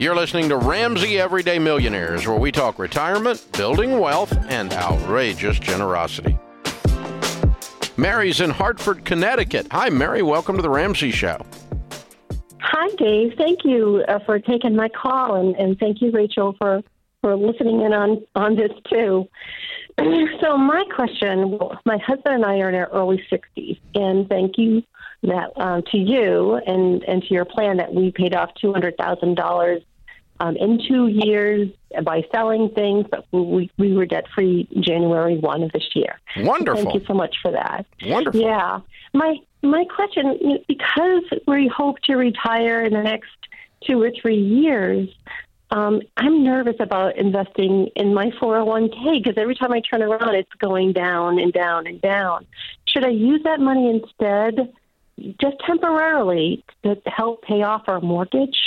You're listening to Ramsey Everyday Millionaires, where we talk retirement, building wealth, and outrageous generosity. Mary's in Hartford, Connecticut. Hi, Mary. Welcome to the Ramsey Show. Hi, Dave. Thank you uh, for taking my call, and, and thank you, Rachel, for, for listening in on, on this too. so, my question my husband and I are in our early 60s, and thank you that um, to you and, and to your plan that we paid off $200,000 um, in two years by selling things, but we, we were debt free January 1 of this year. Wonderful. Thank you so much for that. Wonderful. Yeah. My, my question because we hope to retire in the next two or three years, um, I'm nervous about investing in my 401k because every time I turn around, it's going down and down and down. Should I use that money instead, just temporarily, to help pay off our mortgage?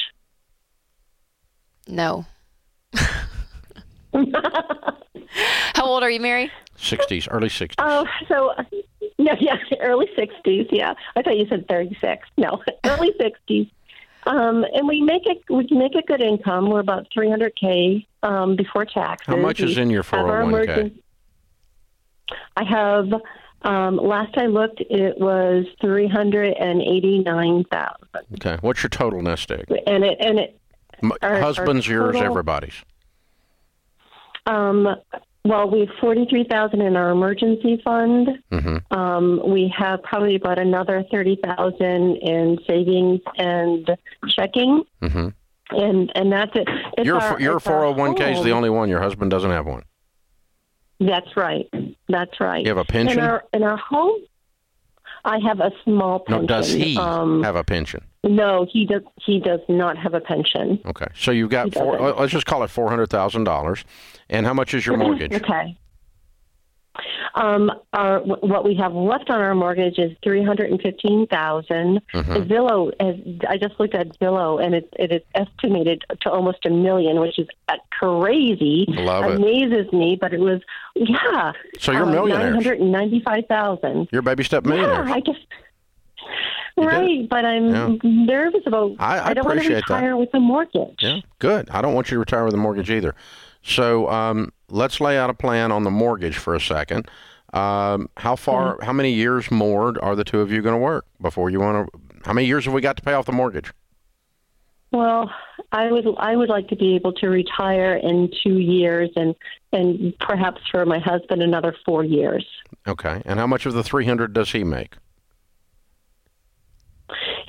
No. How old are you, Mary? 60s, early 60s. Oh, so no, yeah, early sixties. Yeah, I thought you said thirty-six. No, early sixties. Um, and we make it. We make a good income. We're about three hundred k um, before taxes. How much is in your have 401k? emergen- I have. Um, last I looked, it was three hundred and eighty-nine thousand, Okay. What's your total nest egg? and it and it. M- Our- our husband's, yours, total- everybody's. Um, well, we have forty-three thousand in our emergency fund. Mm-hmm. Um, we have probably about another thirty thousand in savings and checking, Mm-hmm. and and that's it. It's Your our, your 401k is the only one. Your husband doesn't have one. That's right. That's right. You have a pension? In our in our home, I have a small pension. No, does he Um, have a pension? no, he does. He does not have a pension. Okay, so you've got He four. doesn't. Let's just call it four hundred thousand dollars. And how much is your mortgage? Okay. Um, our what we have left on our mortgage is three hundred and fifteen thousand. Mhm. Zillow, has, I just looked at Zillow, and it, it is estimated to almost a million, which is crazy. Love it. Amazes me, but it was yeah. So you're uh, millionaire. Nine hundred and ninety-five thousand. You're baby step millionaire. Yeah. I just. You did. Right, but I'm Yeah. nervous about. I- I don't want to appreciate that. retire with a mortgage. Yeah, good. I don't want you to retire with a mortgage either. So um, let's lay out a plan on the mortgage for a second. Um, how far? Mm-hmm. How many years more are the two of you going to work before you want to? How many years have we got to pay off the mortgage? Well, I would I would like to be able to retire in two years, and and perhaps for my husband another four years. Okay. And how much of the three hundred does he make?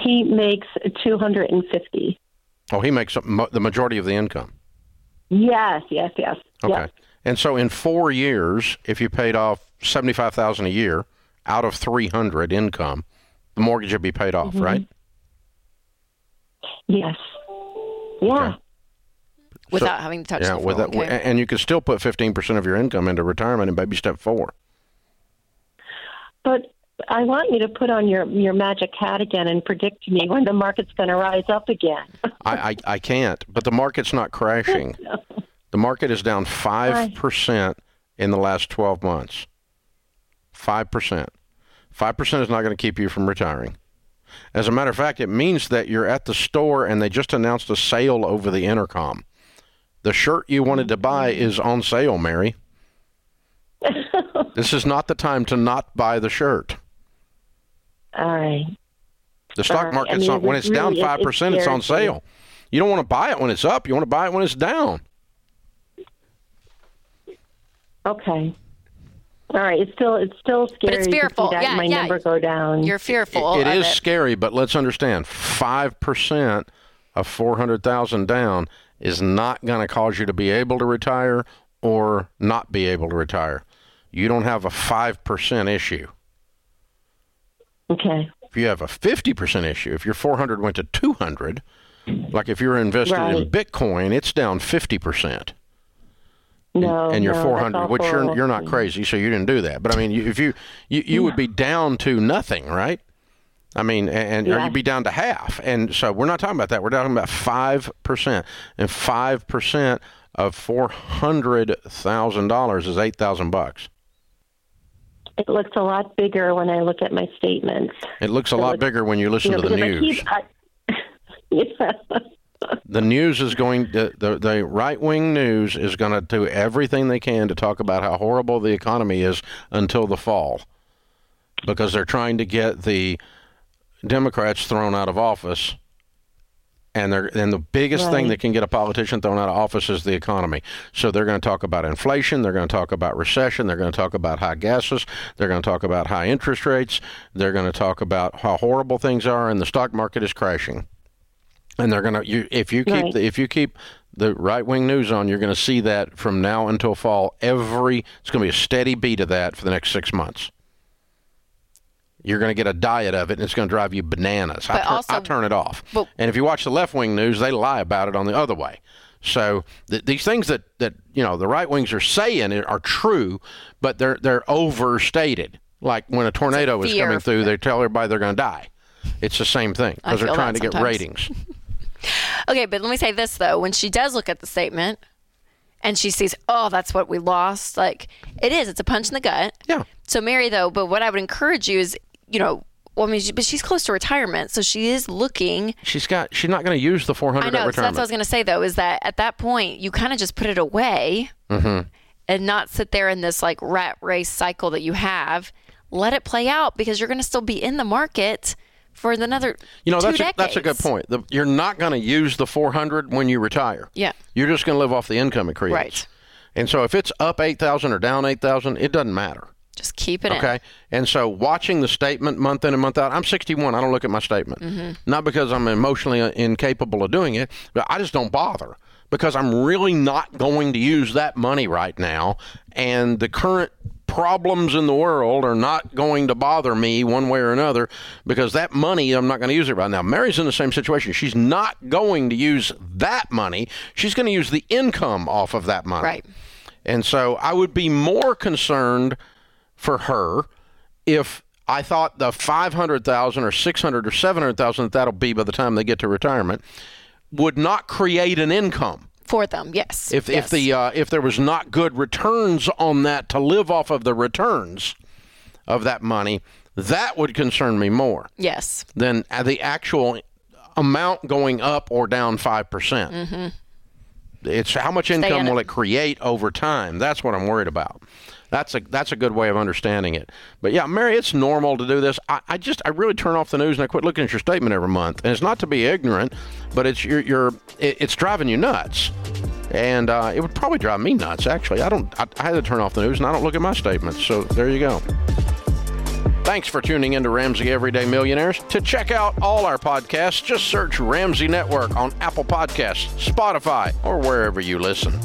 He makes two hundred and fifty. Oh, he makes the majority of the income. Yes, yes, yes. Okay. yes. And so in four years, if you paid off seventy five thousand a year out of three hundred income, the mortgage would be paid off, Mm-hmm. right? Yes. Yeah. Okay. Without having to touch Yeah, the with that, 401k. and you could still put fifteen percent of your income into retirement in baby step four. But I want you to put on your your magic hat again and predict to me when the market's going to rise up again. I, I, I can't, but the market's not crashing. The market is down five percent in the last twelve months. Five percent. Five percent is not going to keep you from retiring. As a matter of fact, it means that you're at the store and they just announced a sale over the intercom. The shirt you wanted to buy mm-hmm. is on sale, Mary. this is not the time to not buy the shirt. All right. The stock Right. I market's mean, not when it's it's down 5%, It's on sale. You don't want to buy it when it's up. You want to buy it when it's down. Okay. All right. It's still it's still scary. But it's to see fearful. that Yeah, my yeah. number go down. You're fearful it of is it. scary, but let's understand: five percent of four hundred thousand down is not going to cause you to be able to retire or not be able to retire. You don't have a five percent issue. Okay. If you have a fifty percent issue, if your four hundred went to two hundred, like if you're invested in Bitcoin, it's down fifty percent. No. and you're no, 400, which you're you're not crazy, so you didn't do that. But I mean, you, if you you, you would be down to nothing, right? I mean, and, or Yeah. you'd be down to half. And so we're not talking about that. We're talking about five percent, and five percent of four hundred thousand dollars is eight thousand bucks. It looks a lot bigger when I look at my statements. It looks a lot bigger when you listen You know, to the because I news. keep, I, yeah. the news is going to, the the right wing news is going to do everything they can to talk about how horrible the economy is until the fall, because they're trying to get the Democrats thrown out of office. And they're and the biggest right. thing that can get a politician thrown out of office is the economy. So they're going to talk about inflation. They're going to talk about recession. They're going to talk about high gases. They're going to talk about high interest rates. They're going to talk about how horrible things are, and the stock market is crashing and they're gonna you if you keep right. the, if you keep the right wing news on, you're going to see that from now until fall. Every it's going to be a steady beat of that for the next six months. You're going to get a diet of it, and it's going to drive you bananas. But I, tur- also, I turn it off. But, and if you watch the left wing news, they lie about it on the other way. So th- these things that, that you know the right wings are saying are true, but they're they're overstated. Like when a tornado is coming through, they tell everybody they're going to die. It's the same thing because they're trying to sometimes. get ratings. okay, but let me say this though: when she does look at the statement and she sees, oh, that's what we lost, like it is. It's a punch in the gut. Yeah. So Mary, though, but what I would encourage you is, you know, well, I mean, but she's close to retirement, so she is looking. She's got. She's not going to use the four hundred. I know. So that's what I was going to say, though, is that at that point you kind of just put it away mm-hmm. and not sit there in this like rat race cycle that you have. Let it play out because you're going to still be in the market for another you know that's a, that's a good point the, you're not going to use the 400 when you retire yeah you're just going to live off the income it creates right and so if it's up 8000 or down 8000 it doesn't matter just keep it okay in. and so watching the statement month in and month out i'm 61 i don't look at my statement mm-hmm. not because i'm emotionally incapable of doing it but i just don't bother because i'm really not going to use that money right now and the current problems in the world are not going to bother me one way or another because that money, I'm not going to use it right now. Mary's in the same situation. She's not going to use that money. She's going to use the income off of that money. Right. And so I would be more concerned for her if I thought the 500,000 or 600 or 700,000 that that'll be by the time they get to retirement would not create an income for them. Yes. If yes. if the uh, if there was not good returns on that to live off of the returns of that money, that would concern me more. Yes. Than the actual amount going up or down five percent. Mm-hmm. It's how much income will it create over time. That's what I'm worried about. That's a that's a good way of understanding it. But yeah, Mary, it's normal to do this. I, I just I really turn off the news and I quit looking at your statement every month. And it's not to be ignorant, but it's you're, you're it, it's driving you nuts. And uh, it would probably drive me nuts. Actually, I don't. I, I had to turn off the news and I don't look at my statements. So there you go. Thanks for tuning in to Ramsey Everyday Millionaires. To check out all our podcasts, just search Ramsey Network on Apple Podcasts, Spotify, or wherever you listen.